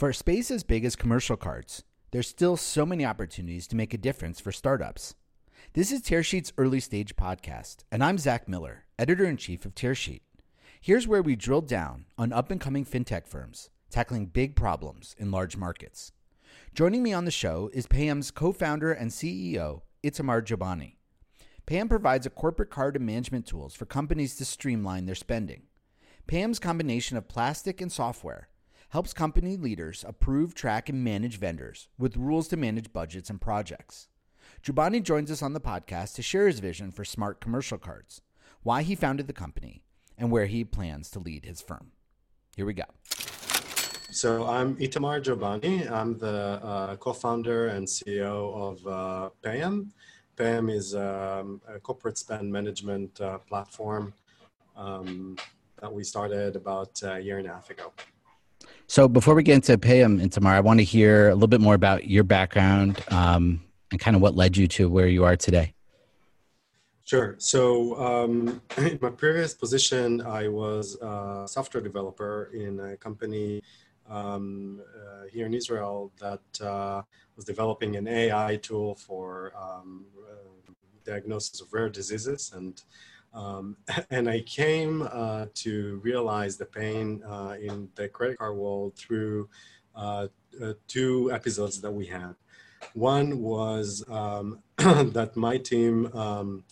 For a space as big as commercial cards, there's still so many opportunities to make a difference for startups. This is Tearsheet's early stage podcast, and I'm Zach Miller, editor in chief of Tearsheet. Here's where we drill down on up and coming fintech firms tackling big problems in large markets. Joining me on the show is Pam's co founder and CEO, Itamar Jubani. Pam provides a corporate card and management tools for companies to streamline their spending. Pam's combination of plastic and software helps company leaders approve, track, and manage vendors with rules to manage budgets and projects. Jubani joins us on the podcast to share his vision for smart commercial cards, why he founded the company, and where he plans to lead his firm. Here we go. So I'm Itamar Jubani. I'm the uh, co-founder and CEO of uh, Payem. Payem is um, a corporate spend management uh, platform um, that we started about a year and a half ago. So before we get into Payem and Tamar, I want to hear a little bit more about your background um, and kind of what led you to where you are today. Sure. So um, in my previous position, I was a software developer in a company um, uh, here in Israel that uh, was developing an AI tool for um, uh, diagnosis of rare diseases and um, and I came uh, to realize the pain uh, in the credit card world through uh, uh two episodes that we had. One was um, that my team um,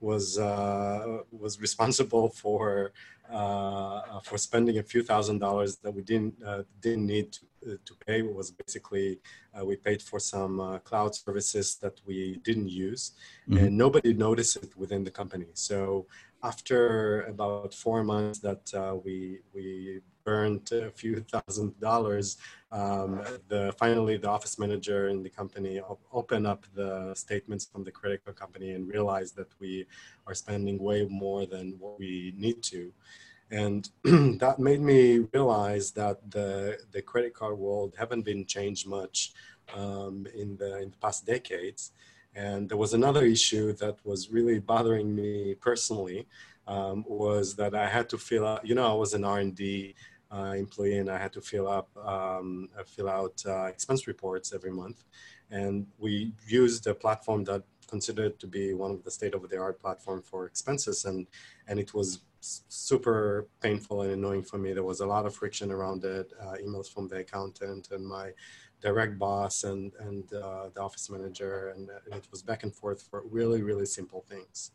was uh, was responsible for uh, for spending a few thousand dollars that we didn't didn't need to to pay was basically uh, we paid for some uh, cloud services that we didn't use mm-hmm. and nobody noticed it within the company so after about four months that uh, we we burned a few thousand dollars um, the finally the office manager in the company op- opened up the statements from the credit card company and realized that we are spending way more than what we need to and that made me realize that the the credit card world haven't been changed much um, in the in the past decades. And there was another issue that was really bothering me personally um, was that I had to fill out. You know, I was an R and D uh, employee, and I had to fill up um, uh, fill out uh, expense reports every month. And we used a platform that considered to be one of the state of the art platform for expenses, and and it was super painful and annoying for me. There was a lot of friction around it, uh, emails from the accountant and my direct boss and, and uh, the office manager. And, and, it was back and forth for really, really simple things.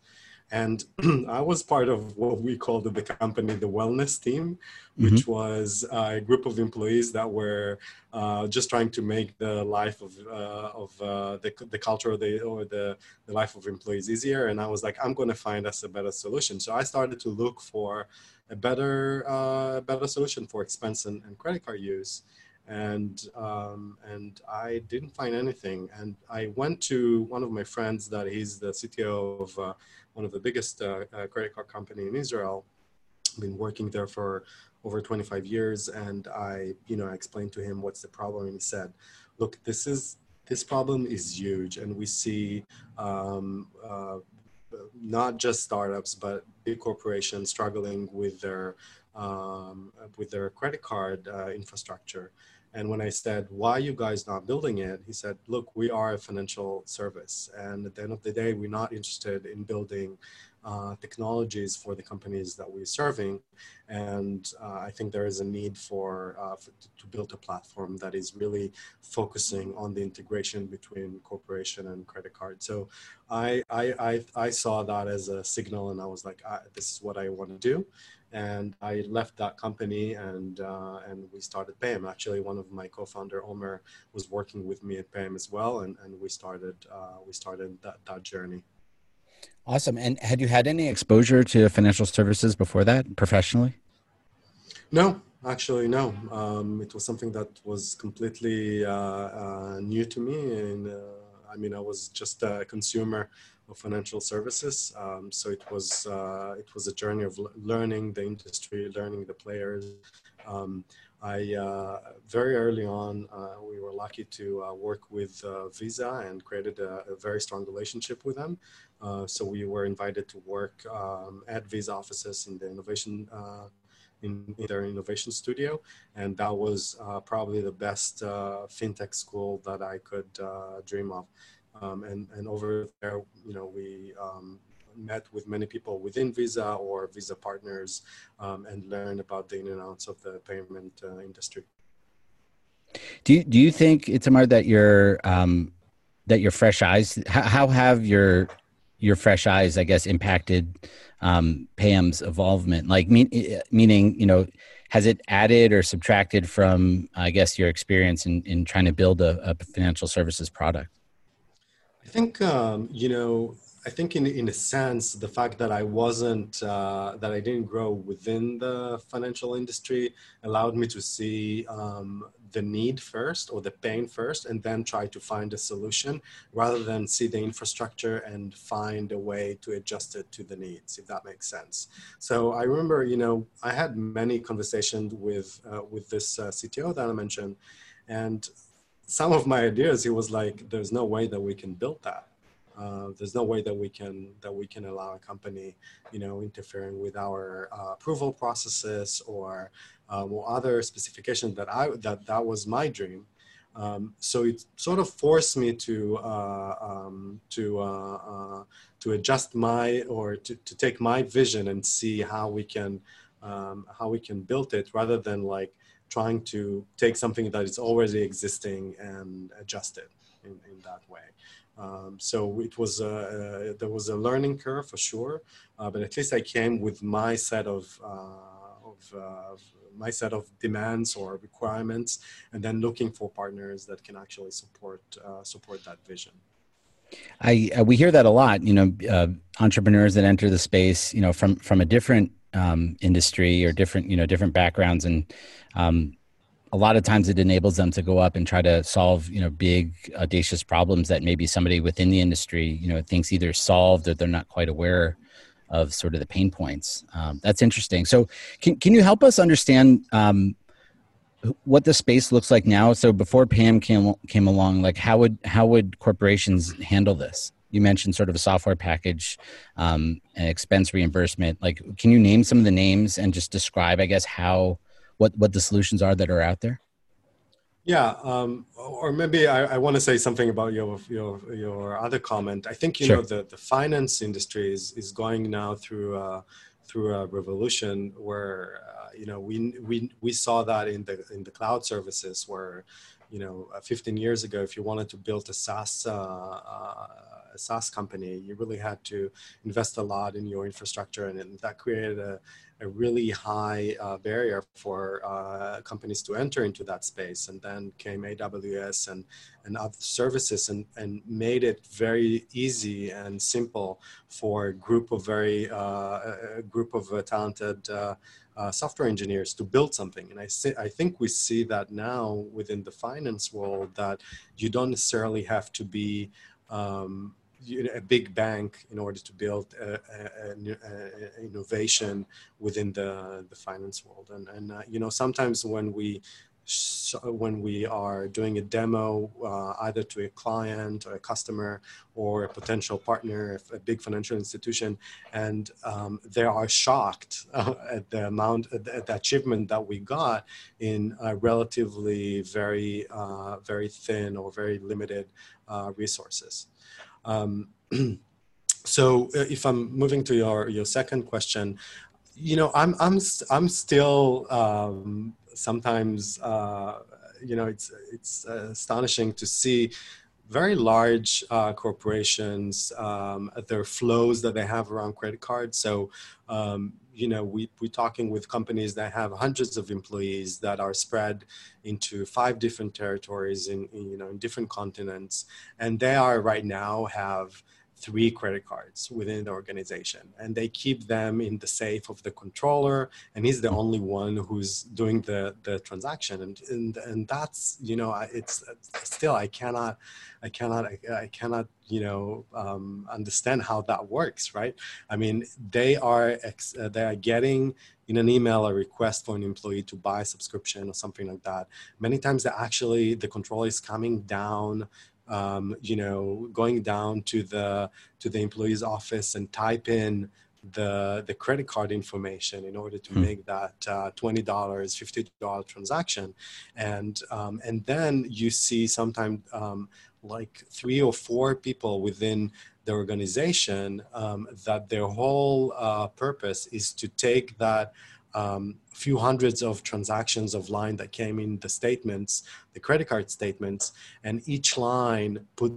And I was part of what we called the company the wellness team, which mm-hmm. was a group of employees that were uh, just trying to make the life of uh, of uh, the, the culture of the, or the, the life of employees easier. And I was like, I'm going to find us a better solution. So I started to look for a better uh, better solution for expense and, and credit card use and um, and I didn't find anything. And I went to one of my friends that he's the CTO of uh, one of the biggest uh, uh, credit card company in Israel. I've Been working there for over 25 years, and I, you know, I explained to him what's the problem, and he said, "Look, this is this problem is huge, and we see." Um, uh, not just startups, but big corporations struggling with their um, with their credit card uh, infrastructure. And when I said, why you guys not building it? He said, look, we are a financial service. And at the end of the day, we're not interested in building uh, technologies for the companies that we're serving. And uh, I think there is a need for, uh, for, to build a platform that is really focusing on the integration between corporation and credit card. So I, I, I, I saw that as a signal and I was like, this is what I want to do and I left that company and uh, and we started Payem. Actually, one of my co-founder Omer was working with me at Payem as well, and, and we started uh, we started that, that journey. Awesome. And had you had any exposure to financial services before that, professionally? No, actually, no. Um, it was something that was completely uh, uh new to me, and uh, I mean, I was just a consumer of financial services. Um, so it was uh, it was a journey of learning the industry, learning the players. Um, I uh, very early on uh, we were lucky to uh, work with uh, Visa and created a, a, very strong relationship with them. Uh, so we were invited to work um, at Visa offices in the innovation in, in their innovation studio, and that was probably the best fintech school that I could dream of. Um, and and over there, you know, we um, met with many people within Visa or Visa partners um, and learned about the in and outs of the payment uh, industry. Do you, do you think Itamar that your um, that your fresh eyes how, how, have your your fresh eyes I guess impacted um, Payem's involvement like mean, meaning you know has it added or subtracted from I guess your experience in, in trying to build a, a financial services product? I think um, you know I think in in a sense, the fact that I wasn't uh, that I didn't grow within the financial industry allowed me to see um, the need first or the pain first, and then try to find a solution rather than see the infrastructure and find a way to adjust it to the needs, if that makes sense. So I remember, you know, I had many conversations with uh, with this uh, CTO that I mentioned, and some of my ideas, he was like, "There's no way that we can build that." Uh, there's no way that we can that we can allow a company, you know, interfering with our uh, approval processes or, um, or other specifications that I that that was my dream. Um, so it sort of forced me to uh, um, to uh, uh, to adjust my or to, to take my vision and see how we can um, how we can build it rather than like trying to take something that is already existing and adjust it in, in that way. Um, so it was a, uh, there was a learning curve for sure, uh, but at least I came with my set of, uh, of uh, my set of demands or requirements, and then looking for partners that can actually support uh, support that vision. I we hear that a lot. You know, entrepreneurs that enter the space, you know, from from a different um, industry or different you know different backgrounds. And um, a lot of times it enables them to go up and try to solve you know big audacious problems that maybe somebody within the industry you know thinks either solved or they're not quite aware of sort of the pain points. Um, that's interesting. So can, can you help us understand um, what the space looks like now? So before pam came came along like how would how would corporations handle this you mentioned sort of a software package um, and expense reimbursement like can you name some of the names and just describe i guess how what what the solutions are that are out there? Yeah, um, or maybe I, I want to say something about your your your other comment. I think you sure. know the, the finance industry is is going now through uh, through a revolution where uh, you know we we we saw that in the in the cloud services where you know uh, 15 years ago if you wanted to build a SaaS uh, uh, a SaaS company you really had to invest a lot in your infrastructure and, and that created a a really high uh, barrier for uh, companies to enter into that space. And then came AWS and, and other services and, and made it very easy and simple for a group of very, uh, a group of talented uh, software engineers to build something. And I, I think we see that now within the finance world that you don't necessarily have to be um, you know, a big bank in order to build a, a, a, innovation within the, the finance world. And, and uh, you know, sometimes when we when we are doing a demo uh, either to a client or a customer or a potential partner a big financial institution and um, they are shocked uh, at the amount at the achievement that we got in relatively very uh, very thin or very limited uh, resources. Um, so uh, if I'm moving to your, your second question, you know, I'm, I'm, I'm still um, sometimes, uh, you know, it's, it's astonishing to see very large uh, corporations, um, their flows that they have around credit cards. So, um, you know, we, we're talking with companies that have hundreds of employees that are spread into five different territories in, in you know, in different continents. And they are right now have three credit cards within the organization and they keep them in the safe of the controller and he's the only one who's doing the the transaction. And and, and that's you know it's still i cannot i cannot i, cannot you know um, understand how that works right? I mean they are ex, they are getting in an email a request for an employee to buy a subscription or something like that. Many times actually the controller is coming down um, you know, going down to the to the employee's office and type in the the credit card information in order to hmm. make that uh, twenty dollars, fifty dollar transaction, and um, and then you see sometimes um, like three or four people within the organization um, that their whole uh, purpose is to take that um, few hundreds of transactions of line that came in the statements, the credit card statements, and each line put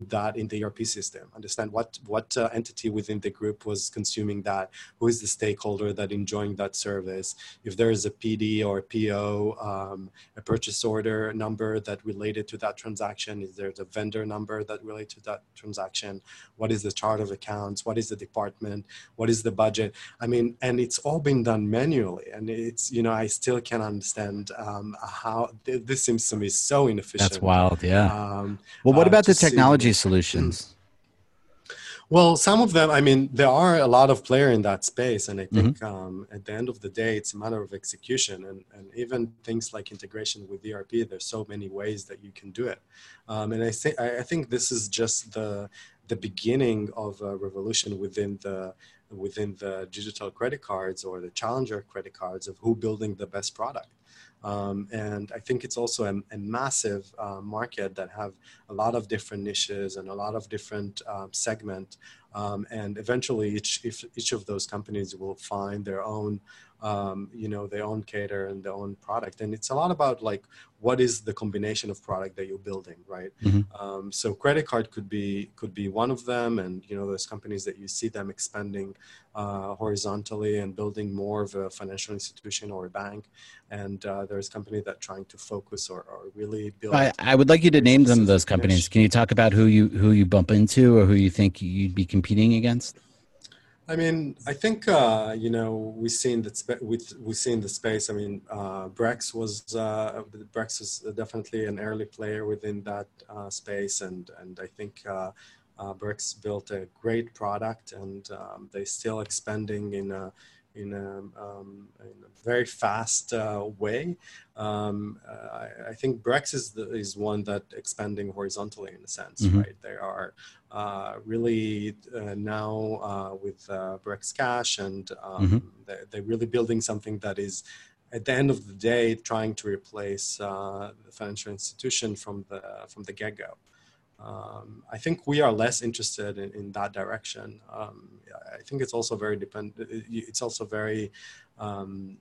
that in the ERP system. Understand what what uh, entity within the group was consuming that. Who is the stakeholder that enjoying that service? If there is a PD or a PO, um, a purchase order number that related to that transaction. Is there a vendor number that related to that transaction? What is the chart of accounts? What is the department? What is the budget? I mean, and it's all been done manually, and it's you know I still can't understand um, how th- this seems to me so inefficient. That's wild, yeah. Um, well, what uh, about the technology? Technology solutions? Well, some of them, I mean, there are a lot of player in that space, and I think mm-hmm. um, at the end of the day, it's a matter of execution, and, and even things like integration with ERP. There's so many ways that you can do it, um, and I think I think this is just the the beginning of a revolution within the within the digital credit cards or the challenger credit cards of who building the best product. Um, and I think it's also a, a massive uh, market that have a lot of different niches and a lot of different um, segment. Um, and eventually, each if, each of those companies will find their own um, you know their own cater and their own product. And it's a lot about like what is the combination of product that you're building right? Mm-hmm. um, so credit card could be could be one of them. And you know those companies that you see them expanding uh, horizontally and building more of a financial institution or a bank. And uh, there's company that trying to focus or, or really build I, I would like you to name some of those companies. can you talk about who you who you bump into or who you think you'd be competing against I mean, I think uh, you know we've seen that spe- we we seen the space. I mean, uh, Brex was uh, Brex is definitely an early player within that uh, space, and and I think uh, uh, Brex built a great product, and um, they still expanding in a in a, um, in a very fast uh, way. Um, uh, I, I, think Brex is, the, is one that expanding horizontally in a sense, mm-hmm. right? They are uh, really uh, now uh, with uh, Brex Cash and um, mm-hmm. they're, they're, really building something that is at the end of the day trying to replace the financial institution from the from the get-go um, I think we are less interested in, in that direction. Um, I think it's also very dependent. It's also very um,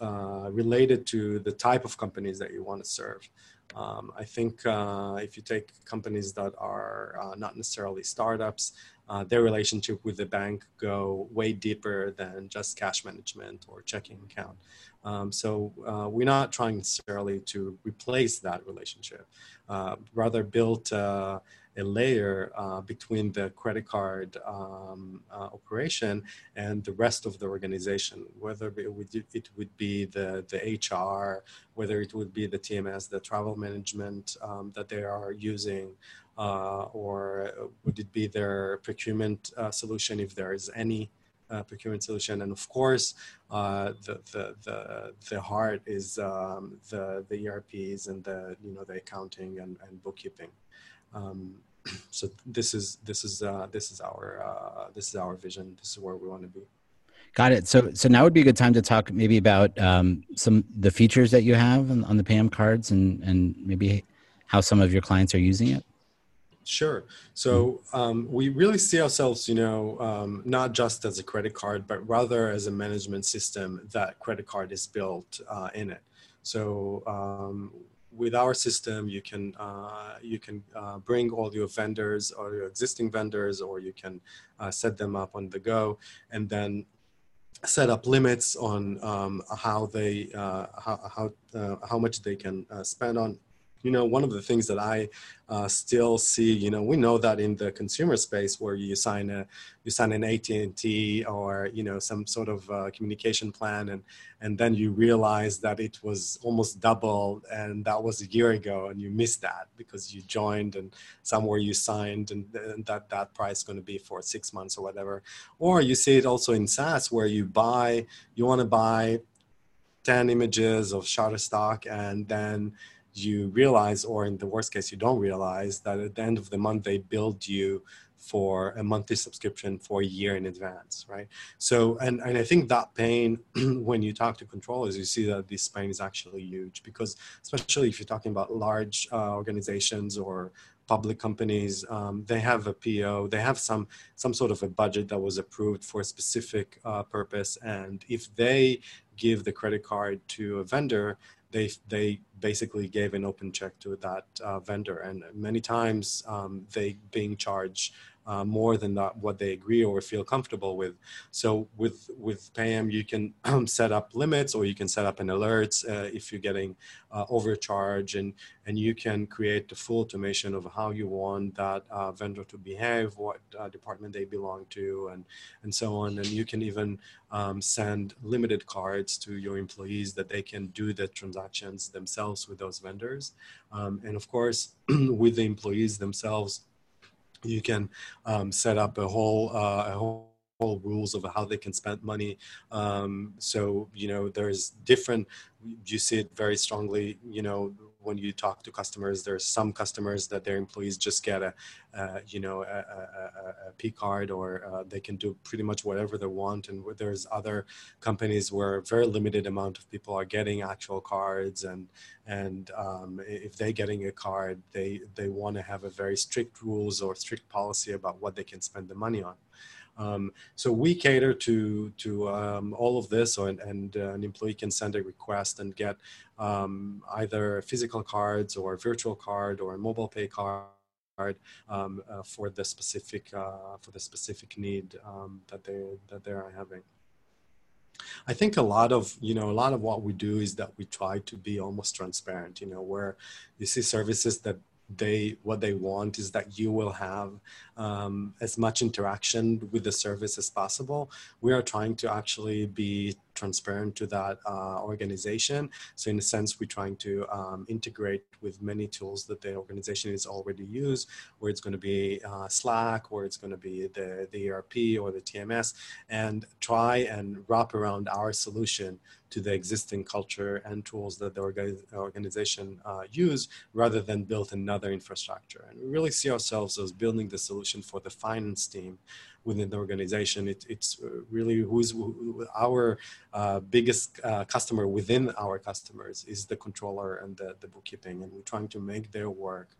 uh, related to the type of companies that you want to serve. Um, I think uh, if you take companies that are uh, not necessarily startups, uh, their relationship with the bank go way deeper than just cash management or checking account. Um, so uh, we're not trying necessarily to replace that relationship, uh, rather build uh, a layer uh, between the credit card um, uh, operation and the rest of the organization, whether it would, it would be the, the HR, whether it would be the TMS, the travel management um, that they are using, uh, or would it be their procurement uh, solution if there is any uh, procurement solution? And of course, uh, the, the, the, the heart is um, the, the ERPs and the, you know, the accounting and, and bookkeeping. Um, so this is this is uh, this is our uh, this is our vision. This is where we want to be. Got it. So so now would be a good time to talk maybe about um, some the features that you have on, on the PAM cards and and maybe how some of your clients are using it. Sure. So um, we really see ourselves, you know, um, not just as a credit card, but rather as a management system that credit card is built uh, in it. So um, with our system, you can uh, you can uh, bring all your vendors or your existing vendors, or you can uh, set them up on the go, and then set up limits on um, how they how how, how much they can spend on you know one of the things that i uh, still see you know we know that in the consumer space where you sign a you sign an at&t or you know some sort of uh, communication plan and and then you realize that it was almost double and that was a year ago and you missed that because you joined and somewhere you signed and, and that that price is going to be for six months or whatever. Or you see it also in saas where you buy you want to buy 10 images of shutterstock and then you realize, or in the worst case, you don't realize that at the end of the month they billed you for a monthly subscription for a year in advance, right? So, and, and I think that pain, when you talk to controllers, you see that this pain is actually huge because, especially if you're talking about large uh, organizations or public companies, um, they have a PO, they have some some sort of a budget that was approved for a specific uh, purpose, and if they give the credit card to a vendor, they they basically gave an open check to that uh, vendor, and many times um, they being charged uh, more than that, what they agree or feel comfortable with. So with with Payem, you can set up limits or you can set up an alerts uh, if you're getting uh, overcharge, and and you can create the full automation of how you want that uh, vendor to behave, what uh, department they belong to, and and so on. And you can even um, send limited cards to your employees that they can do the transactions themselves with those vendors. Um, and of course, with the employees themselves you can um, set up a whole uh, a whole rules of how they can spend money. Um, so you know, there's different. You see it very strongly. You know, when you talk to customers, there's some customers that their employees just get a, uh, you know, a, a, a P card or uh, they can do pretty much whatever they want. And there's other companies where a very limited amount of people are getting actual cards, and and um, if they're getting a card, they they want to have a very strict rules or strict policy about what they can spend the money on. Um, so we cater to to um, all of this, and, and uh, an employee can send a request and get um, either physical cards or virtual card or a mobile pay card. Um, uh, for the specific uh, for the specific need um, that they that they are having. I think a lot of you know a lot of what we do is that we try to be almost transparent. You know, where you see services that they what they want is that you will have um, as much interaction with the service as possible we are trying to actually be transparent to that uh, organization so in a sense we're trying to um, integrate with many tools that the organization is already use where it's going to be uh, slack where it's going to be the, the erp or the tms and try and wrap around our solution to the existing culture and tools that the organization uh, use rather than build another infrastructure. And we really see ourselves as building the solution for the finance team within the organization. It, it's uh, really who's who, our uh, biggest uh, customer within our customers is the controller and the, the bookkeeping. And we're trying to make their work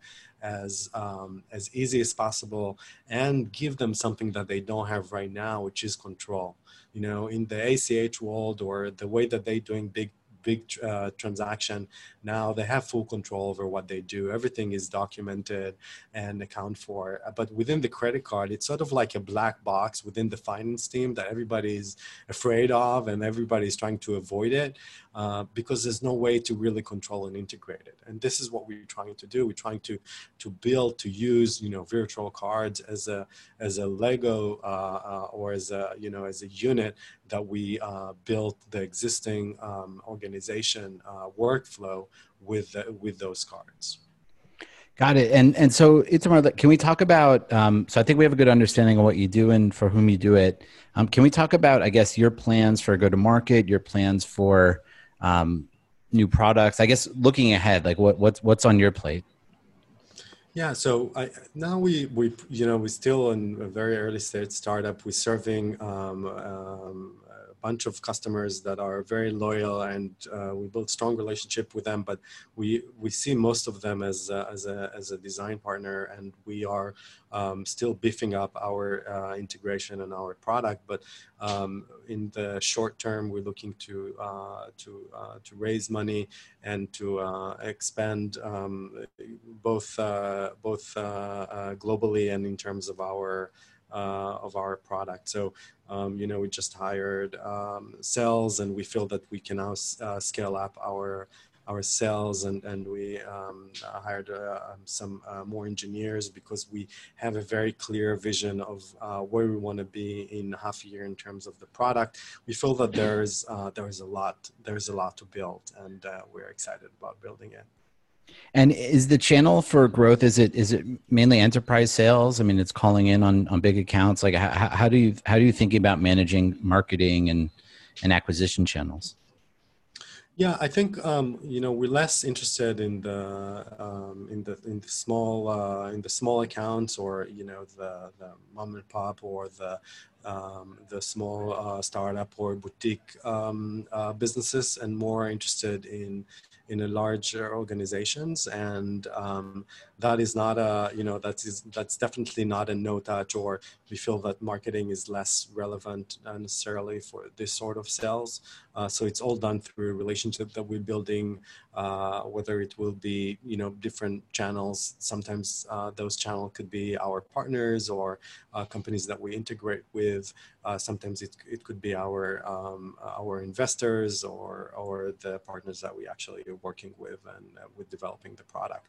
as, um, as easy as possible and give them something that they don't have right now, which is control you know in the ach world or the way that they're doing big big uh, transaction now they have full control over what they do everything is documented and account for but within the credit card it's sort of like a black box within the finance team that everybody's afraid of and everybody's trying to avoid it uh, because there's no way to really control and integrate it. And this is what we're trying to do. We're trying to to build to use you know virtual cards as a as a Lego uh, uh, or as a you know as a unit that we uh, built the existing um, organization uh, workflow with with those cards. Got it. And and so Itamar, can we talk about? Um, so I think we have a good understanding of what you do and for whom you do it. Um, can we talk about, I guess, your plans for go to market, your plans for um, new products? I guess looking ahead, like what what's what's on your plate? Yeah, so I, now we we you know we're still in a very early stage startup. We're serving um, um, bunch of customers that are very loyal and uh, we build strong relationship with them but we we see most of them as a, as a, as a design partner and we are um, still beefing up our uh, integration and our product but um, in the short term we're looking to uh, to uh, to raise money and to uh, expand um, both uh, both globally and in terms of our uh, of our product. So, um, you know, we just hired um, sales, and we feel that we can now uh, scale up our our sales, and and we um, uh, hired uh, um, some uh, more engineers because we have a very clear vision of uh, where we want to be in half a year in terms of the product. We feel that there's there's a lot there's a lot to build, and we're excited about building it. And is the channel for growth is it is it mainly enterprise sales? I mean, it's calling in on on big accounts. Like how, how do you how do you think about managing marketing and and acquisition channels? Yeah, I think um, you know we're less interested in the um, in the in the small uh, in the small accounts or you know the, the mom and pop or the um, the small uh, startup or boutique um, uh, businesses, and more interested in in a larger organizations and um, that is not a you know that is that's definitely not a no touch or we feel that marketing is less relevant necessarily for this sort of sales. Uh, so it's all done through a relationship that we're building uh, whether it will be you know different channels. Sometimes uh, those channels could be our partners or uh, companies that we integrate with. Uh, sometimes it, it could be our um, our investors or or the partners that we actually are working with and uh, with developing the product.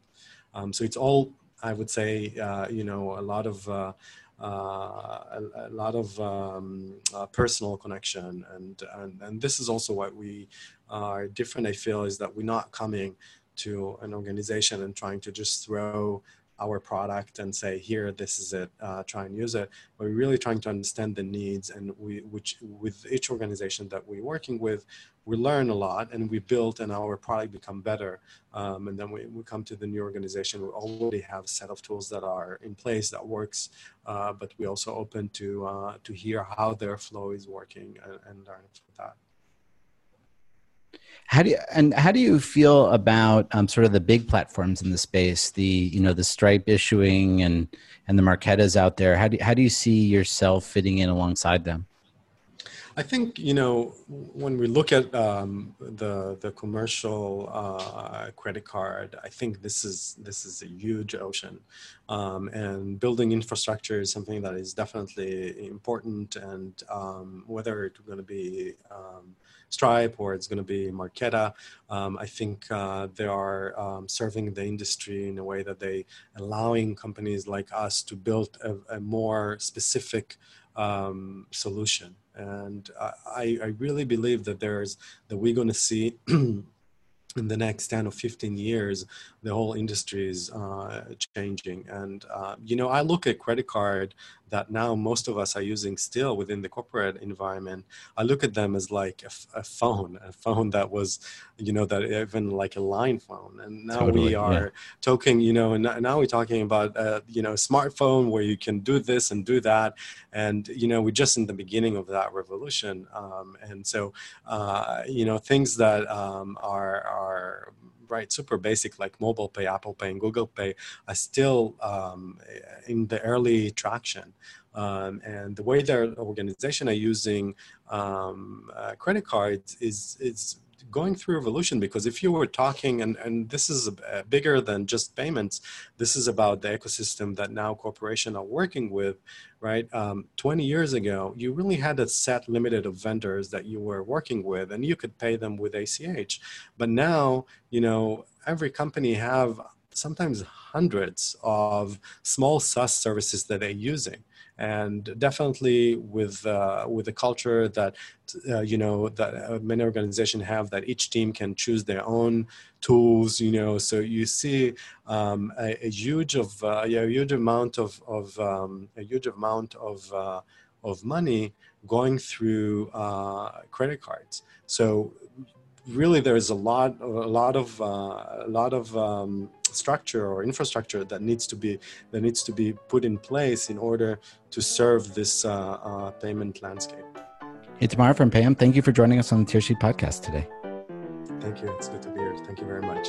Um, so it's all I would say uh, you know a lot of uh, uh, a, a, lot of um, uh, personal connection. And, and and this is also what we are different I feel is that we're not coming to an organization and trying to just throw our product and say here this is it uh, try and use it. We're really trying to understand the needs and we which with each organization that we're working with we learn a lot and we build and our product become better um, and then we, we come to the new organization. We already have a set of tools that are in place that works uh, but we also open to uh, to hear how their flow is working and, and learn from that how do you, and how do you feel about um, sort of the big platforms in the space, the you know the Stripe issuing and and the Marqetas out there? How do how do you see yourself fitting in alongside them? I think you know when we look at um, the the commercial uh, credit card, I think this is this is a huge ocean, um, and building infrastructure is something that is definitely important. And um, whether it's going to be um, Stripe or it's going to be Marqeta. Um, I think uh, they are um, serving the industry in a way that they allowing companies like us to build a, a more specific solution. And I, I really believe that there's that we're going to see in the next 10 or 15 years the whole industry is uh, changing. And uh, you know i look at credit card that now most of us are using still within the corporate environment i look at them as like a, phone a phone that was you know that even like a line phone. And now totally, we are yeah. talking you know and now we're talking about uh, you know smartphone where you can do this and do that. And you know we're just in the beginning of that revolution. Um, and so uh, you know things that um, are are right super basic like mobile pay apple pay and google pay are still um, in the early traction. Um, and the way their organization are using um, uh, credit cards is is going through evolution because if you were talking and, and this is a, bigger than just payments this is about the ecosystem that now corporations are working with right? Um, 20 years ago you really had a set limited of vendors that you were working with and you could pay them with ach but now you know every company have sometimes hundreds of small SaaS services that they're using and definitely with uh, with the culture that uh, you know that uh, many organizations have that each team can choose their own tools you know so you see um, a, a, huge of uh, yeah, a huge amount of, of um, a huge amount of uh, of money going through uh, credit cards. So really there's a lot a lot of a lot of um, structure or infrastructure that needs to be that needs to be put in place in order to serve this uh, uh, payment landscape. Hey, Tamar from Pam, thank you for joining us on the Tearsheet podcast today. Thank you. It's good to be here. Thank you very much.